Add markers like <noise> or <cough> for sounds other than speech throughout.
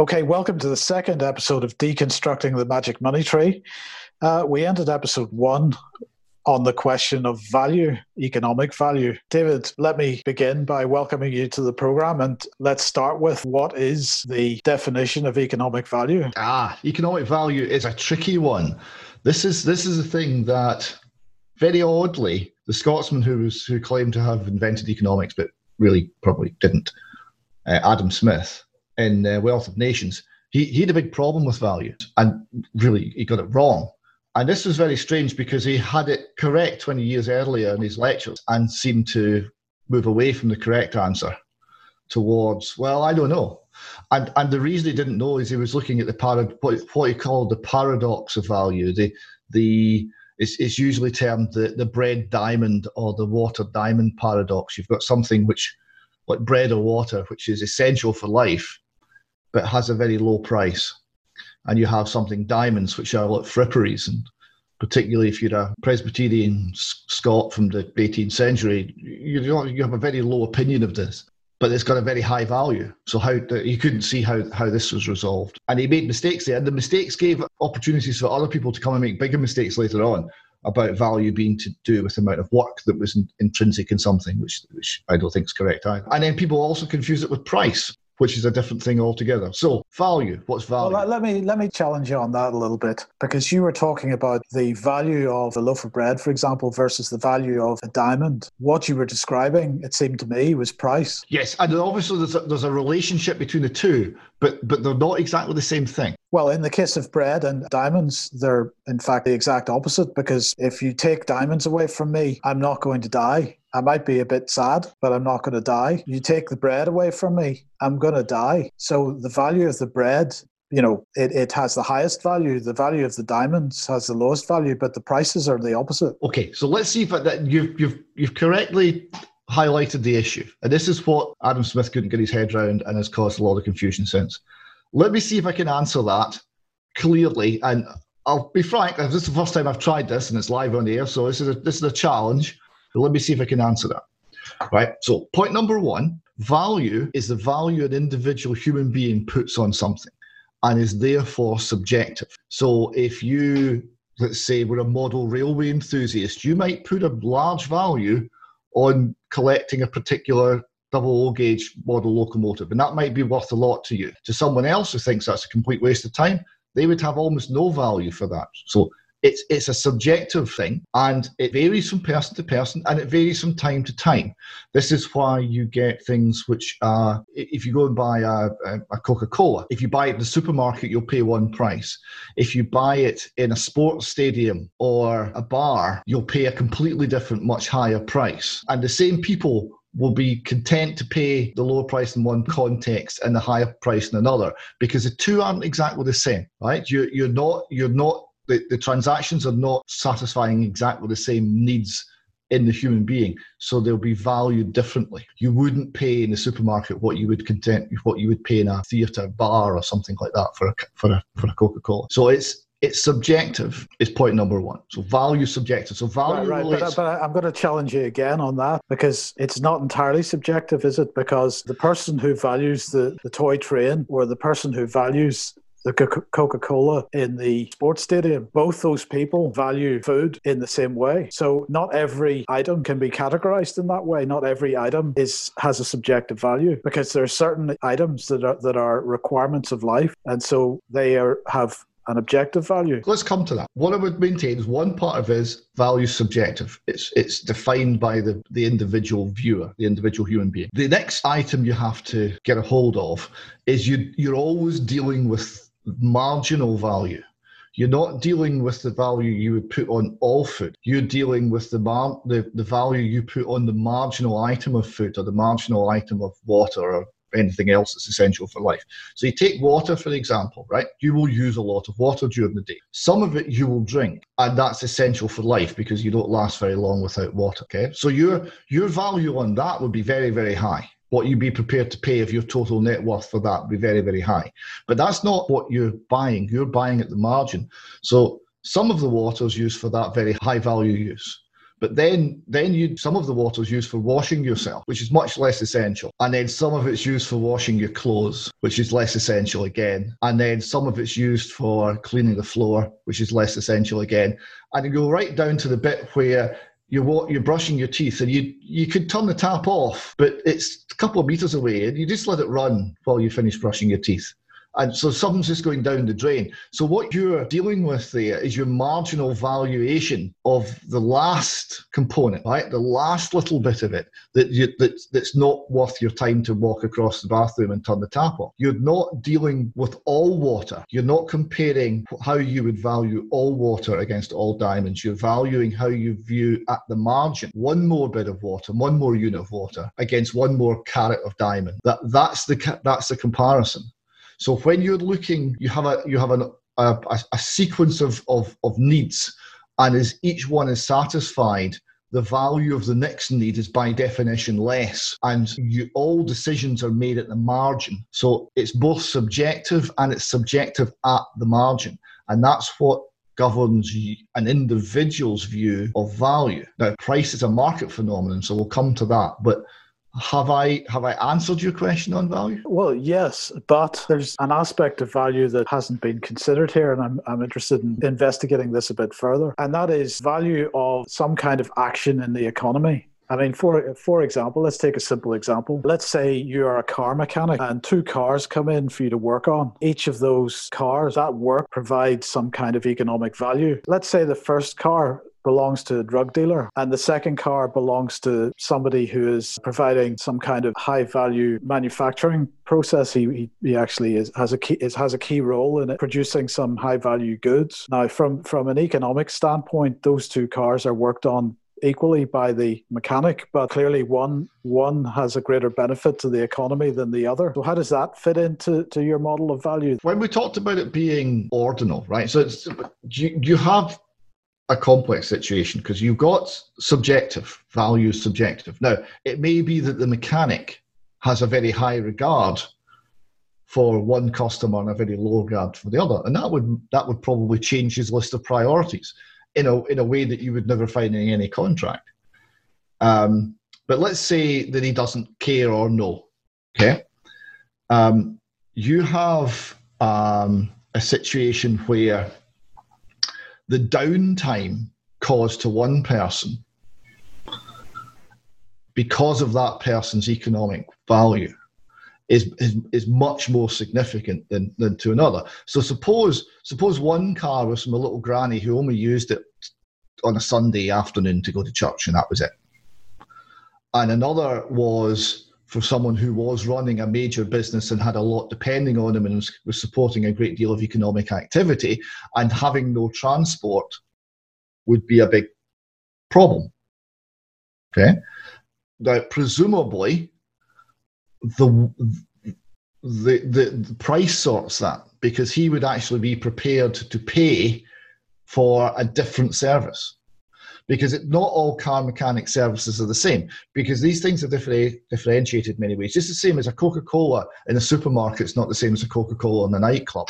Okay, welcome to the second episode of Deconstructing the Magic Money Tree. Uh, we ended episode one on the question of value, economic value. David, let me begin by welcoming you to the program and let's start with what is the definition of economic value? Ah, economic value is a tricky one. This is this is a thing that very oddly, the Scotsman who was who claimed to have invented economics but really probably didn't, uh, Adam Smith, in uh, Wealth of Nations, he, he had a big problem with value and really he got it wrong. And this was very strange because he had it correct 20 years earlier in his lectures and seemed to move away from the correct answer towards, well, I don't know. And, and the reason he didn't know is he was looking at the parad- what, what he called the paradox of value. The, the, it's, it's usually termed the, the bread diamond or the water diamond paradox. You've got something which, like bread or water, which is essential for life, but has a very low price. And you have something diamonds, which are like fripperies. And particularly if you're a Presbyterian Scot from the 18th century, you, you have a very low opinion of this. But it's got a very high value. So how you couldn't see how, how this was resolved. And he made mistakes there. And the mistakes gave opportunities for other people to come and make bigger mistakes later on about value being to do with the amount of work that was in, intrinsic in something, which, which I don't think is correct either. And then people also confuse it with price which is a different thing altogether. So value, what's value? Well, let me let me challenge you on that a little bit because you were talking about the value of a loaf of bread, for example, versus the value of a diamond. What you were describing, it seemed to me, was price. Yes, and obviously there's a, there's a relationship between the two, but but they're not exactly the same thing. Well, in the case of bread and diamonds, they're in fact the exact opposite because if you take diamonds away from me, I'm not going to die. I might be a bit sad, but I'm not going to die. You take the bread away from me, I'm going to die. So the value of the bread, you know, it, it has the highest value. The value of the diamonds has the lowest value, but the prices are the opposite. Okay, so let's see if that you've you've you've correctly highlighted the issue, and this is what Adam Smith couldn't get his head around, and has caused a lot of confusion since. Let me see if I can answer that clearly. And I'll be frank, this is the first time I've tried this and it's live on air. So this is a, this is a challenge. Let me see if I can answer that. Right. So point number one, value is the value an individual human being puts on something and is therefore subjective. So if you, let's say, were a model railway enthusiast, you might put a large value on collecting a particular double O gauge model locomotive, and that might be worth a lot to you. To someone else who thinks that's a complete waste of time, they would have almost no value for that. So it's it's a subjective thing and it varies from person to person and it varies from time to time. This is why you get things which are if you go and buy a, a coca-cola if you buy it in the supermarket you'll pay one price. If you buy it in a sports stadium or a bar you'll pay a completely different much higher price. And the same people will be content to pay the lower price in one context and the higher price in another because the two aren't exactly the same right? You, you're not you're not the, the transactions are not satisfying exactly the same needs in the human being so they'll be valued differently. You wouldn't pay in the supermarket what you would content what you would pay in a theater bar or something like that for a for a for a coca-cola. So it's it's subjective is point number one. So value subjective. So value right, right. But, but, i'm going to challenge you again on that because it's not entirely subjective is it? Because the person who values the, the toy train or the person who values the Coca Cola in the sports stadium. Both those people value food in the same way. So not every item can be categorized in that way. Not every item is has a subjective value because there are certain items that are that are requirements of life, and so they are have an objective value. Let's come to that. What I would maintain is one part of is value subjective. It's it's defined by the, the individual viewer, the individual human being. The next item you have to get a hold of is you you're always dealing with marginal value. You're not dealing with the value you would put on all food. You're dealing with the, mar- the, the value you put on the marginal item of food or the marginal item of water or anything else that's essential for life. So you take water, for example, right? You will use a lot of water during the day. Some of it you will drink, and that's essential for life because you don't last very long without water. Okay. So your your value on that would be very, very high what you'd be prepared to pay if your total net worth for that would be very, very high. But that's not what you're buying. You're buying at the margin. So some of the water is used for that very high value use. But then, then you some of the water is used for washing yourself, which is much less essential. And then some of it's used for washing your clothes, which is less essential again. And then some of it's used for cleaning the floor, which is less essential again. And you go right down to the bit where you're you're brushing your teeth and you you could turn the tap off, but it's a couple of meters away and you just let it run while you finish brushing your teeth. And so something's just going down the drain. So what you're dealing with there is your marginal valuation of the last component, right? The last little bit of it that you, that, that's not worth your time to walk across the bathroom and turn the tap off. You're not dealing with all water. You're not comparing how you would value all water against all diamonds. You're valuing how you view at the margin one more bit of water, one more unit of water against one more carat of diamond. That that's the that's the comparison. So when you're looking, you have a you have an, a, a sequence of, of, of needs, and as each one is satisfied, the value of the next need is by definition less and you, all decisions are made at the margin. So it's both subjective and it's subjective at the margin and that's what governs an individual's view of value. Now price is a market phenomenon so we'll come to that but have I have I answered your question on value? Well, yes, but there's an aspect of value that hasn't been considered here, and I'm I'm interested in investigating this a bit further, and that is value of some kind of action in the economy. I mean, for for example, let's take a simple example. Let's say you are a car mechanic and two cars come in for you to work on. Each of those cars, that work provides some kind of economic value. Let's say the first car belongs to a drug dealer and the second car belongs to somebody who is providing some kind of high value manufacturing process he, he, he actually is, has a key is, has a key role in it, producing some high value goods now from from an economic standpoint those two cars are worked on equally by the mechanic, but clearly one one has a greater benefit to the economy than the other. So how does that fit into to your model of value? When we talked about it being ordinal, right? So it's, you you have a complex situation because you've got subjective values subjective. Now it may be that the mechanic has a very high regard for one customer and a very low regard for the other and that would that would probably change his list of priorities in a in a way that you would never find in any contract. Um, but let's say that he doesn't care or know okay? Um, you have um, a situation where the downtime caused to one person because of that person's economic value is, is, is much more significant than, than to another. So suppose suppose one car was from a little granny who only used it on a Sunday afternoon to go to church and that was it. And another was for someone who was running a major business and had a lot depending on him and was, supporting a great deal of economic activity, and having no transport would be a big problem. Okay. Now, presumably, the, the, the, the price sorts that because he would actually be prepared to pay for a different service because it, not all car mechanic services are the same because these things are different, differentiated in many ways. Just the same as a Coca Cola in a supermarket is not the same as a Coca Cola in a nightclub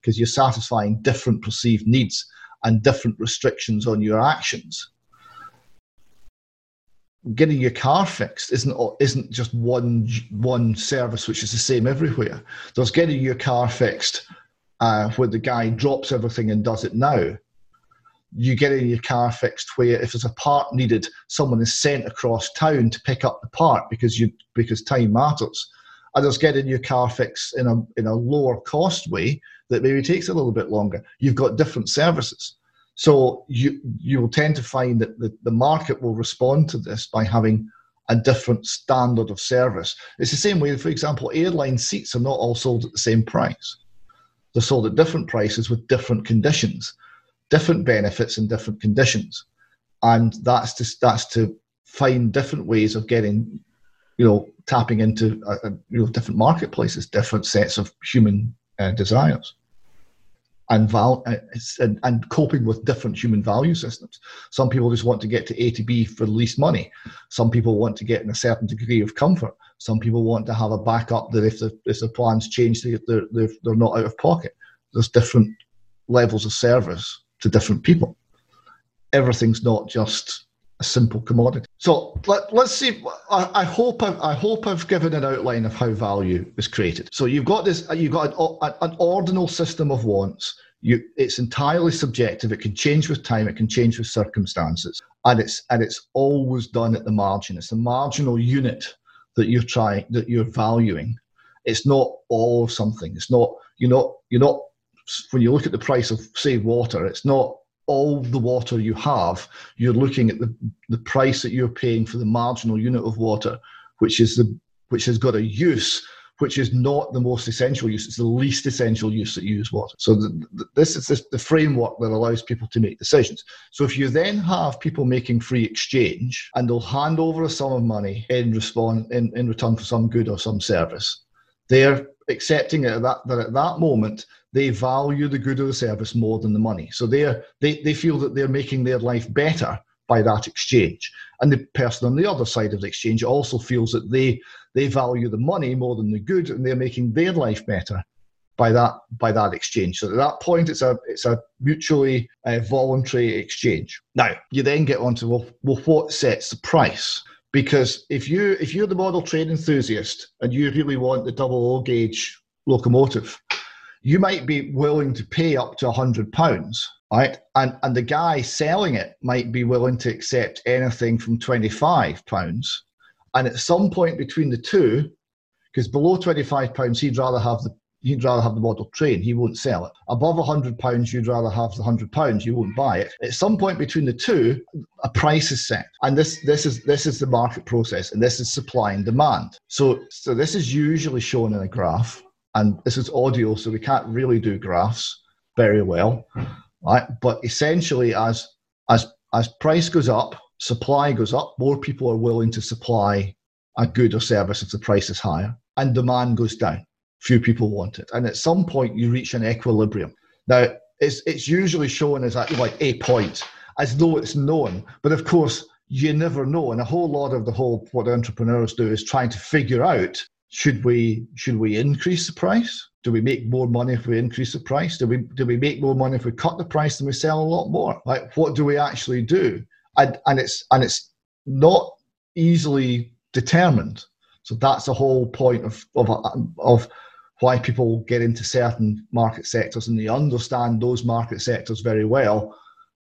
because you're satisfying different perceived needs and different restrictions on your actions. Getting your car fixed isn't isn't just one one service which is the same everywhere. There's getting your car fixed uh, where the guy drops everything and does it now you get in your car fixed where if there's a part needed, someone is sent across town to pick up the part because you because time matters. Others get in your car fixed in a in a lower cost way that maybe takes a little bit longer. You've got different services. So you you will tend to find that the, the market will respond to this by having a different standard of service. It's the same way, for example, airline seats are not all sold at the same price. They're sold at different prices with different conditions different benefits in different conditions, and that's to that's to find different ways of getting, you know, tapping into a, a, you know different marketplaces, different sets of human uh, desires. And, val- uh, and, and coping with different human value systems. Some people just want to get to A to B for the least money. Some people want to get in a certain degree of comfort. Some people want to have a backup that if the if the plans change, they, they're, they're not out of pocket. There's different levels of service to different people. everything's not just a simple commodity. So let, us see. I, I hope I've, I hope I've given an outline of how value is created. So you've got this. Uh, you've got an, an ordinal system of wants. You, it's entirely subjective. It can change with time. It can change with circumstances, and it's and it's always done at the margin. It's the marginal unit that you're trying that you're valuing. It's not all something. It's not you're not you're not when you look at the price of say water. It's not all the water you have, you're looking at the, the price that you're paying for the marginal unit of water, which is the which has got a use which is not the most essential use. It's the least essential use that you use water. So the, the, this is the framework that allows people to make decisions. So if you then have people making free exchange and they'll hand over a sum of money in response in, in return for some good or some service, they're accepting it at that, that at that moment they value the good of the service more than the money. So they they they feel that they're making their life better by that exchange. And the person on the other side of the exchange also feels that they they value the money more than the good, and they're making their life better by that by that exchange. So at that point, it's a it's a mutually uh, voluntary exchange. Now you then get onto well, well, what sets the price? Because if you if you're the model train enthusiast and you really want the double O gauge locomotive, you might be willing to pay up to a hundred pounds, right? And and the guy selling it might be willing to accept anything from twenty five pounds. And at some point between the two, because below twenty five pounds, he'd rather have the he'd rather have the model train. He won't sell it. Above hundred pounds, you'd rather have the hundred pounds. You won't buy it. At some point between the two, a price is set, and this this is this is the market process, and this is supply and demand. So so this is usually shown in a graph and this is audio, so we can't really do graphs very well, right? But essentially, as as as price goes up, supply goes up, more people are willing to supply a good or service if the price is higher, and demand goes down. Few people want it, and at some point you reach an equilibrium. Now, it's it's usually shown as like a point, as though it's known, but of course you never know, and a whole lot of the whole what entrepreneurs do is trying to figure out should we should we increase the price? Do we make more money if we increase the price? Do we do we make more money if we cut the price and we sell a lot more? Like what do we actually do? And and it's and it's not easily determined. So that's the whole point of of of why people get into certain market sectors and they understand those market sectors very well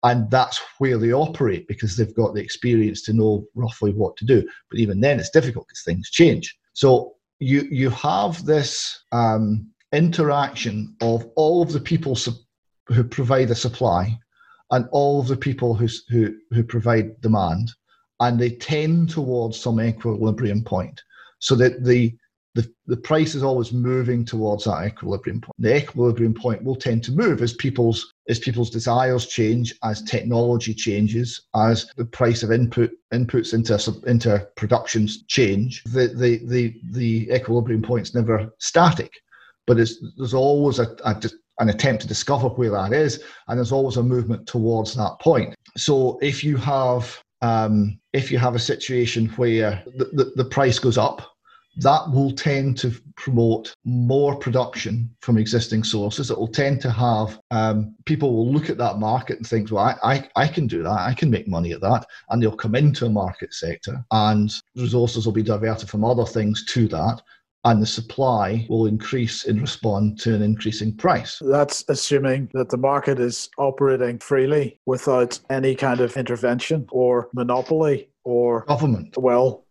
and that's where they operate because they've got the experience to know roughly what to do but even then it's difficult because things change so you you have this um, interaction of all of the people su- who provide a supply and all of the people who, who who provide demand, and they tend towards some equilibrium point, so that the the, the price is always moving towards that equilibrium point. The equilibrium point will tend to move as people's as people's desires change, as technology changes, as the price of input inputs into into productions change. The the the, the equilibrium point's never static, but there's always a, a an attempt to discover where that is, and there's always a movement towards that point. So if you have um, if you have a situation where the, the, the price goes up that will tend to promote more production from existing sources. It will tend to have um, people will look at that market and think, well, I, I, I can do that. I can make money at that. And they'll come into a market sector and resources will be diverted from other things to that and the supply will increase in response to an increasing price. That's assuming that the market is operating freely without any kind of intervention or monopoly or government. Well,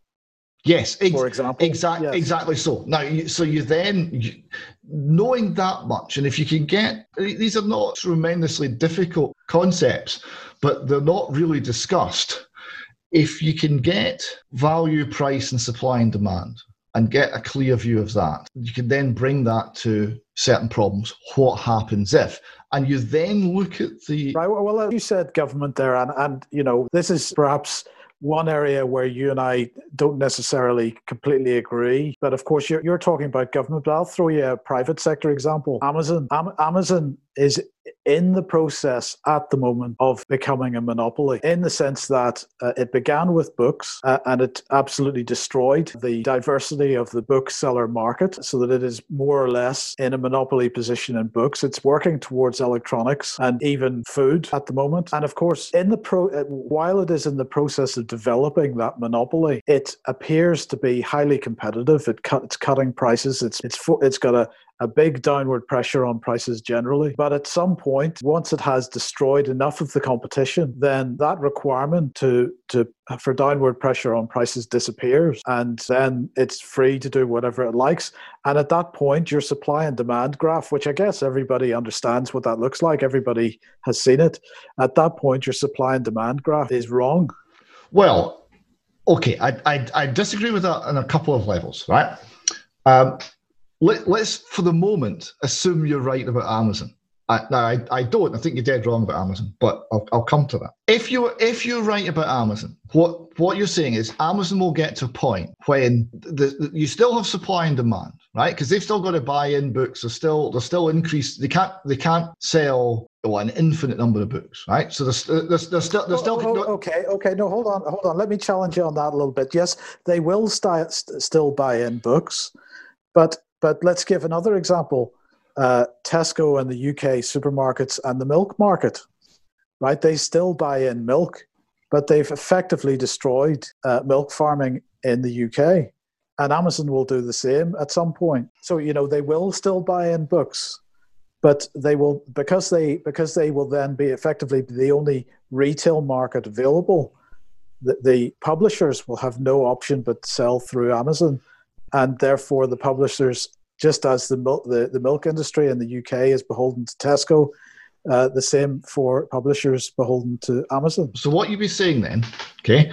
Yes, ex- for example. Exactly, yes. exactly so. Now, you, so you then you, knowing that much, and if you can get these are not tremendously difficult concepts, but they're not really discussed. If you can get value, price, and supply and demand, and get a clear view of that, you can then bring that to certain problems. What happens if? And you then look at the right. Well, you said government there, and and you know this is perhaps one area where you and I don't necessarily completely agree. But of course, you're, you're talking about government, but I'll throw you a private sector example. Amazon. Am- Amazon is in the process at the moment of becoming a monopoly in the sense that uh, it began with books uh, and it absolutely destroyed the diversity of the bookseller market so that it is more or less in a monopoly position in books. It's working towards electronics and even food at the moment. And of course in the pro uh, while it is in the process of developing that monopoly it appears to be highly competitive. It cut, it's cutting prices. It's it's it's got a a big downward pressure on prices generally. But at some point, once it has destroyed enough of the competition, then that requirement to, to for downward pressure on prices disappears and then it's free to do whatever it likes. And at that point, your supply and demand graph, which I guess everybody understands what that looks like, everybody has seen it. At that point, your supply and demand graph is wrong. Well, okay, I, I, I disagree with that on a couple of levels, right? Um, let, us for the moment assume you're right about Amazon. I, now, I, I don't. I think you're dead wrong about Amazon, but I'll, I'll come to that. If you're if you're right about Amazon, what what you're saying is Amazon will get to a point when the, the you still have supply and demand, right? Because they've still got to buy in books. They're still they're still increased. They can't they can't sell an infinite number of books, right? So there's there's, there's still there's oh, still oh, oh, okay okay no hold on hold on. Let me challenge you on that a little bit. Yes, they will st- still buy in books, but but let's give another example. Uh, Tesco and the UK supermarkets and the milk market, right? They still buy in milk, but they've effectively destroyed uh, milk farming in the UK. And Amazon will do the same at some point. So, you know, they will still buy in books, but they will, because they, because they will then be effectively the only retail market available, the, the publishers will have no option but sell through Amazon and therefore the publishers, just as the milk, the, the milk industry in the UK is beholden to Tesco, uh, the same for publishers beholden to Amazon. So what you'd be saying then, okay,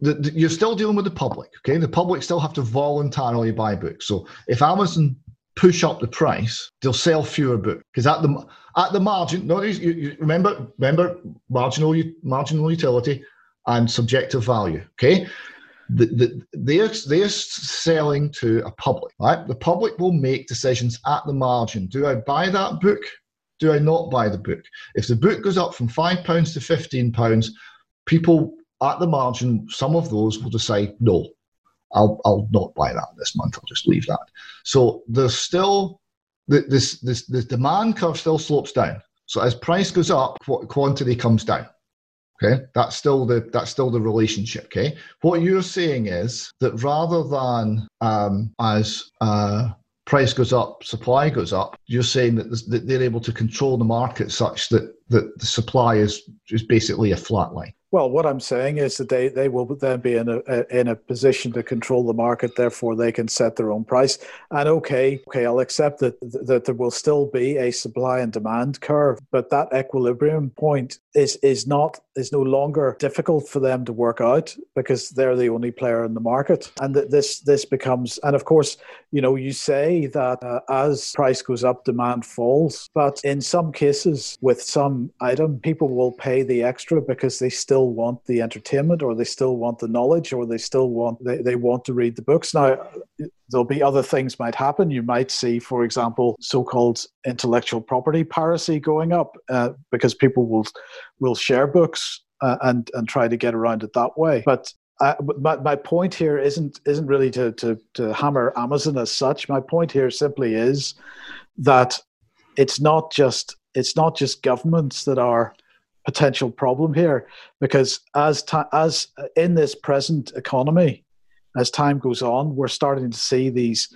the, the, you're still dealing with the public, okay? The public still have to voluntarily buy books. So if Amazon push up the price, they'll sell fewer books because at the at the margin, no, you, you remember remember marginal marginal utility and subjective value, okay? The, the, they're, they're selling to a public, right? The public will make decisions at the margin. Do I buy that book? Do I not buy the book? If the book goes up from £5 to £15, people at the margin, some of those will decide, no, I'll, I'll not buy that this month. I'll just leave that. So there's still, this, this, this demand curve still slopes down. So as price goes up, quantity comes down. Okay, that's still the that's still the relationship. Okay, what you're saying is that rather than um, as uh, price goes up, supply goes up, you're saying that, that they're able to control the market such that that the supply is is basically a flat line. Well, what I'm saying is that they, they will then be in a, in a position to control the market, therefore they can set their own price. And okay, okay, I'll accept that that there will still be a supply and demand curve, but that equilibrium point is is not is no longer difficult for them to work out because they're the only player in the market, and that this this becomes and of course you know you say that uh, as price goes up, demand falls, but in some cases with some item, people will pay the extra because they still want the entertainment or they still want the knowledge or they still want they, they want to read the books. Now there'll be other things might happen. You might see for example so-called intellectual property piracy going up uh, because people will will share books uh, and and try to get around it that way. But uh, my, my point here isn't isn't really to, to to hammer Amazon as such. My point here simply is that it's not just it's not just governments that are potential problem here because as ta- as in this present economy as time goes on we're starting to see these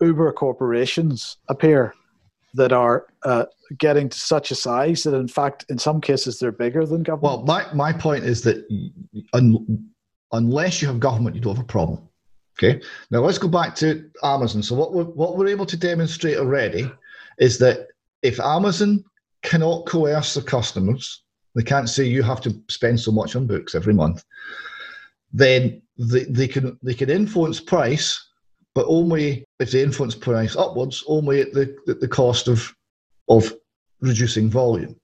uber corporations appear that are uh, getting to such a size that in fact in some cases they're bigger than government well my, my point is that un- unless you have government you don't have a problem okay now let's go back to amazon so what we're, what we're able to demonstrate already is that if amazon cannot coerce the customers they can't say you have to spend so much on books every month. Then they, they can they can influence price, but only if they influence price upwards, only at the at the cost of of reducing volume.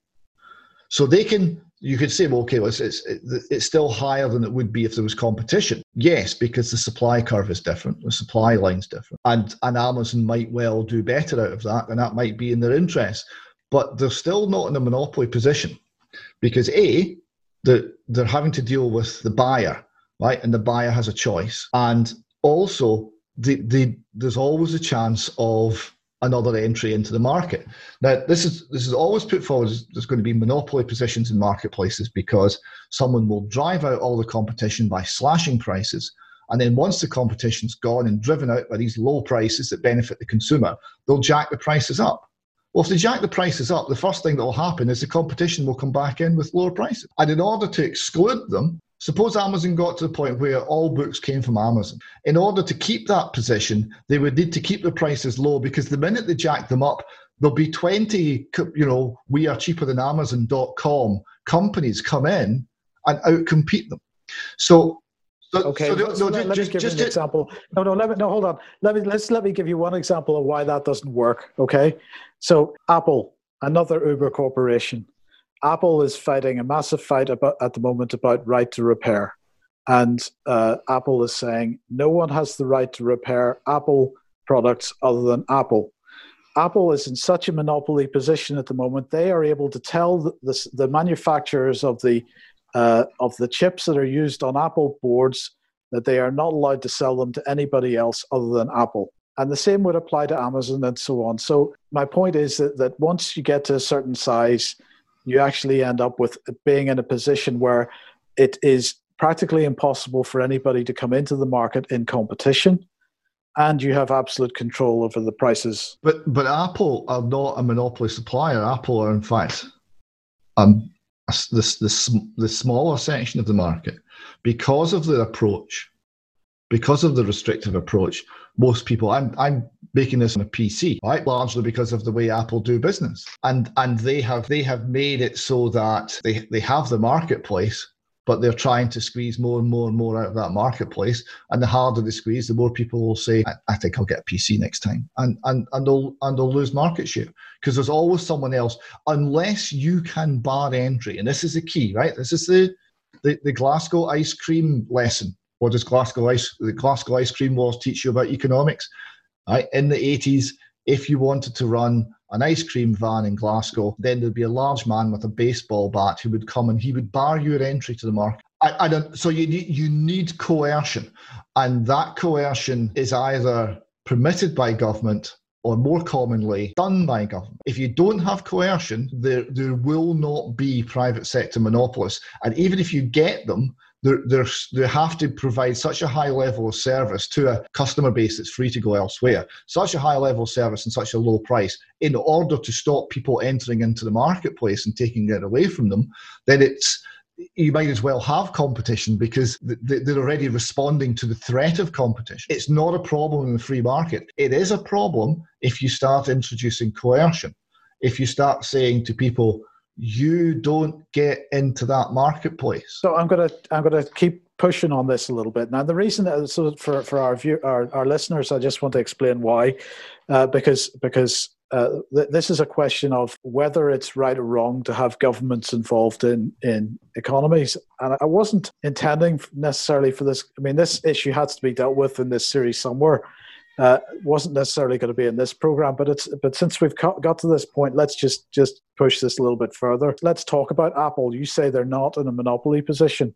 So they can you could say, well, okay, well, it's, it's, it's still higher than it would be if there was competition. Yes, because the supply curve is different, the supply line's different, and and Amazon might well do better out of that, and that might be in their interest. but they're still not in a monopoly position because A, they're, they're having to deal with the buyer, right? And the buyer has a choice. And also, the, the, there's always a chance of another entry into the market. Now, this is this is always put forward as there's going to be monopoly positions in marketplaces because someone will drive out all the competition by slashing prices. And then once the competition's gone and driven out by these low prices that benefit the consumer, they'll jack the prices up. Well, if they jack the prices up, the first thing that will happen is the competition will come back in with lower prices. And in order to exclude them, Suppose Amazon got to the point where all books came from Amazon. In order to keep that position, they would need to keep the prices low because the minute they jack them up, there'll be 20, you know, we are cheaper than Amazon.com companies come in and outcompete them. So so, okay, so, no, let, let just, me give you an example. No, no, let me no hold on. Let me let's let me give you one example of why that doesn't work. Okay, so Apple, another Uber corporation, Apple is fighting a massive fight about, at the moment about right to repair. And uh, Apple is saying no one has the right to repair Apple products other than Apple. Apple is in such a monopoly position at the moment; they are able to tell the, the, the manufacturers of the uh, of the chips that are used on Apple boards that they are not allowed to sell them to anybody else other than Apple. And the same would apply to Amazon and so on. So my point is that, that once you get to a certain size, you actually end up with being in a position where it is practically impossible for anybody to come into the market in competition and you have absolute control over the prices. But but apple are not a monopoly supplier. Apple are in fact um this this the smaller section of the market. Because of the approach because of the restrictive approach most people i'm i'm making this on a PC, right? Largely because of the way Apple do business. And and they have they have made it so that they, they have the marketplace, but they're trying to squeeze more and more and more out of that marketplace. And the harder they squeeze, the more people will say, I, I think I'll get a PC next time. And and and they'll and they'll lose market share. Because there's always someone else, unless you can bar entry. And this is the key, right? This is the the, the Glasgow ice cream lesson. What does Glasgow ice the Glasgow ice cream wars teach you about economics? Right? In the 80s, if you wanted to run an ice cream van in Glasgow, then there'd be a large man with a baseball bat who would come and he would bar your entry to the market. I, I don't, so you need, you need coercion, and that coercion is either permitted by government or more commonly done by government. If you don't have coercion, there, there will not be private sector monopolists. And even if you get them, they have to provide such a high level of service to a customer base that's free to go elsewhere, such a high level of service and such a low price, in order to stop people entering into the marketplace and taking it away from them, then it's you might as well have competition because they're already responding to the threat of competition. It's not a problem in the free market. It is a problem if you start introducing coercion. If you start saying to people, you don't get into that marketplace. So I'm gonna I'm gonna keep pushing on this a little bit. Now the reason that, so for for our view our, our listeners, I just want to explain why, uh, because because uh, th- this is a question of whether it's right or wrong to have governments involved in in economies. And I wasn't intending necessarily for this. I mean, this issue has to be dealt with in this series somewhere uh, wasn't necessarily going to be in this program, but it's but since we've got to this point, let's just just push this a little bit further. Let's talk about Apple. You say they're not in a monopoly position.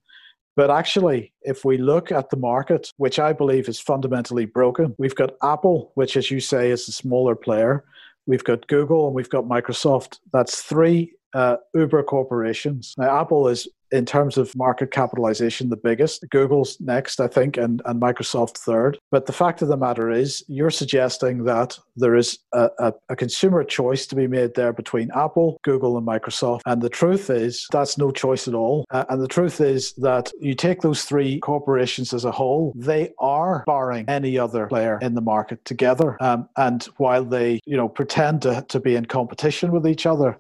But actually, if we look at the market, which I believe is fundamentally broken, we've got Apple, which, as you say, is a smaller player. We've got Google and we've got Microsoft. That's three uh, Uber corporations. Now, Apple is in terms of market capitalization, the biggest. Google's next, I think, and, and Microsoft third. But the fact of the matter is, you're suggesting that there is a, a, a, consumer choice to be made there between Apple, Google, and Microsoft. And the truth is, that's no choice at all. Uh, and the truth is that you take those three corporations as a whole, they are barring any other player in the market together. Um, and while they, you know, pretend to, to be in competition with each other,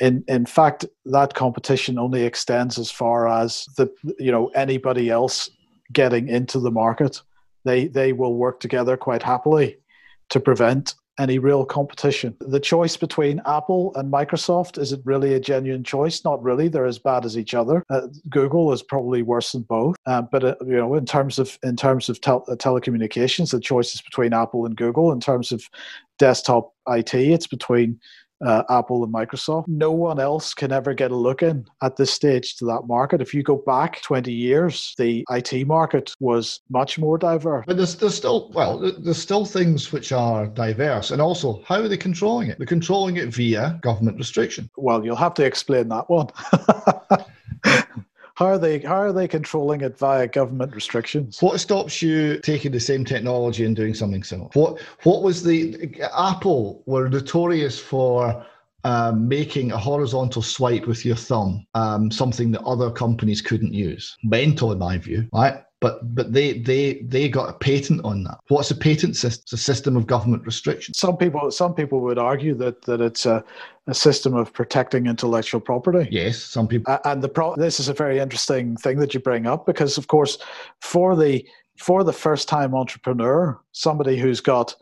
in in fact that competition only extends as far as the you know anybody else getting into the market. They they will work together quite happily to prevent any real competition. The choice between apple and microsoft is it really a genuine choice not really. They're as bad as each other. Uh, google is probably worse than both. Uh, but uh, you know in terms of in terms of tel- uh, telecommunications the choice is between apple and google. In terms of desktop it it's between uh, Apple and Microsoft. No one else can ever get a look in at this stage to that market. If you go back 20 years, the IT market was much more diverse. But there's, there's still, well, there's still things which are diverse. And also, how are they controlling it? They're controlling it via government restriction. Well, you'll have to explain that one. <laughs> How are they how are they controlling it via government restrictions? What stops you taking the same technology and doing something similar? What what was the Apple were notorious for um, making a horizontal swipe with your thumb, um, something that other companies couldn't use. Mental, in my view, right? But but they they they got a patent on that. What's a patent system? It's a system of government restriction. Some people some people would argue that that it's a, a system of protecting intellectual property. Yes, some people. And the pro- this is a very interesting thing that you bring up because, of course, for the for the first time entrepreneur, somebody who's got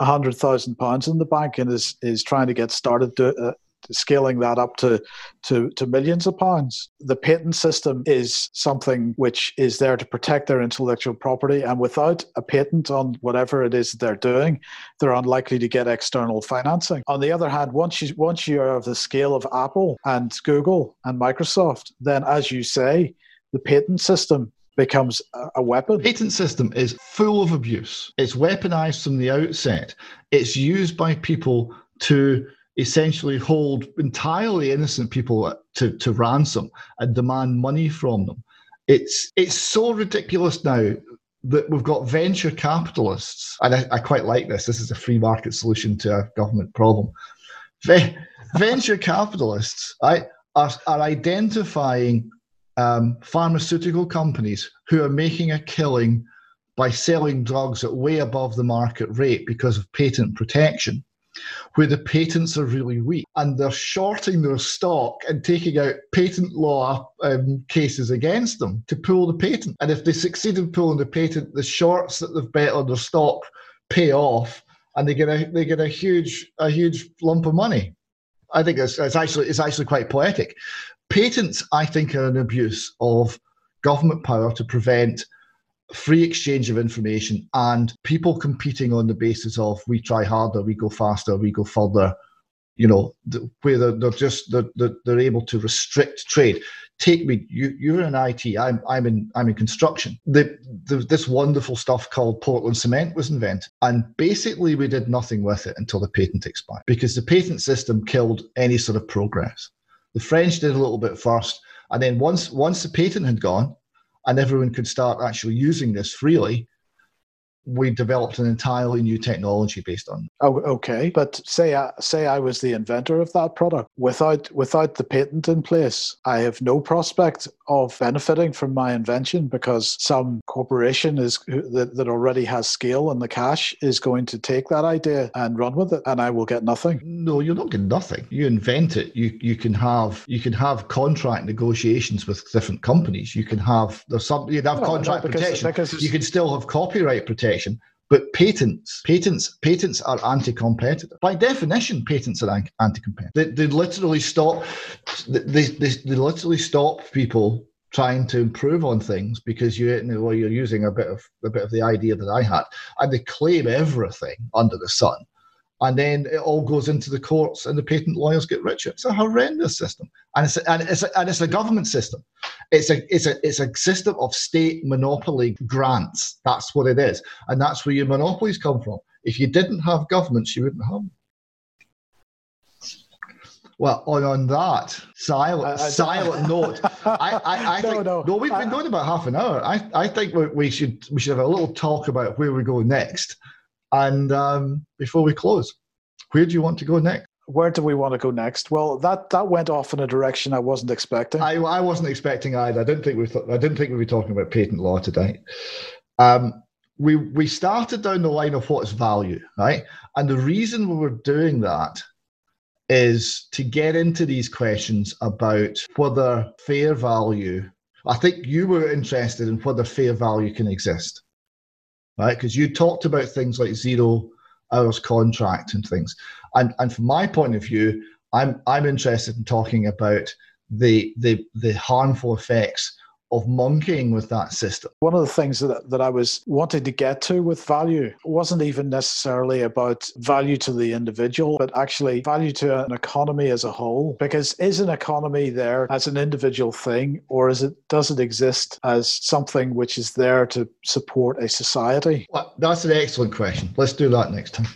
a hundred thousand pounds in the bank and is is trying to get started to, uh, scaling that up to, to to millions of pounds. The patent system is something which is there to protect their intellectual property, and without a patent on whatever it is they're doing, they're unlikely to get external financing. On the other hand, once you once you are of the scale of Apple and Google and Microsoft, then as you say, the patent system becomes a weapon. Patent system is full of abuse. It's weaponized from the outset. It's used by people to essentially hold entirely innocent people to, to ransom and demand money from them. It's it's so ridiculous now that we've got venture capitalists, and I, I quite like this. This is a free market solution to a government problem. <laughs> venture capitalists right, are, are identifying um, pharmaceutical companies who are making a killing by selling drugs at way above the market rate because of patent protection, where the patents are really weak. And they're shorting their stock and taking out patent law um, cases against them to pull the patent. And if they succeed in pulling the patent, the shorts that they've bet on their stock pay off and they get a they get a huge a huge lump of money. I think it's, it's actually it's actually quite poetic. Patents, I think, are an abuse of government power to prevent free exchange of information and people competing on the basis of we try harder, we go faster, we go further. You know, where they're, they're just they're, they're able to restrict trade. Take me, you you're in IT. I'm I'm in I'm in construction. The, the this wonderful stuff called Portland cement was invented, and basically we did nothing with it until the patent expired because the patent system killed any sort of progress. The French did a little bit first, and then once once the patent had gone, and everyone could start actually using this freely, we developed an entirely new technology based on. Oh, okay. But say I, say I was the inventor of that product without without the patent in place, I have no prospect of benefiting from my invention because some corporation is that, that already has scale and the cash is going to take that idea and run with it, and I will get nothing. No, you're not getting nothing. You invent it. You you can have you can have contract negotiations with different companies. You can have there's some you'd have no, contract no, because, protection. Because you can still have copyright protection. But patents, patents, patents are anti-competitive. By definition, patents are anti-competitive. They, they literally stop. They, they, they literally stop people trying to improve on things because you well, you're using a bit of a bit of the idea that I had, and they claim everything under the sun and then it all goes into the courts and the patent lawyers get richer. It's a horrendous system, and it's a, and it's a, and it's a government system. It's a it's a it's a system of state monopoly grants. That's what it is, and that's where your monopolies come from. If you didn't have governments, you wouldn't have them. Well, on, on that silent, I, I, silent note, I, I, I <laughs> no, think no, no, we've been going about half an hour. I, I think we, we should we should have a little talk about where we go next. And um, before we close, where do you want to go next? Where do we want to go next? Well, that that went off in a direction I wasn't expecting. I, I wasn't expecting either. I didn't think we th- I didn't think we'd be talking about patent law today. Um, we we started down the line of what's value, right? And the reason we were doing that is to get into these questions about whether fair value. I think you were interested in whether fair value can exist right? Because you talked about things like zero hours contract and things. And and from my point of view, I'm I'm interested in talking about the the the harmful effects of monkeying with that system. One of the things that, that I was wanting to get to with value wasn't even necessarily about value to the individual, but actually value to an economy as a whole. Because is an economy there as an individual thing, or is it does it exist as something which is there to support a society? Well, that's an excellent question. Let's do that next time.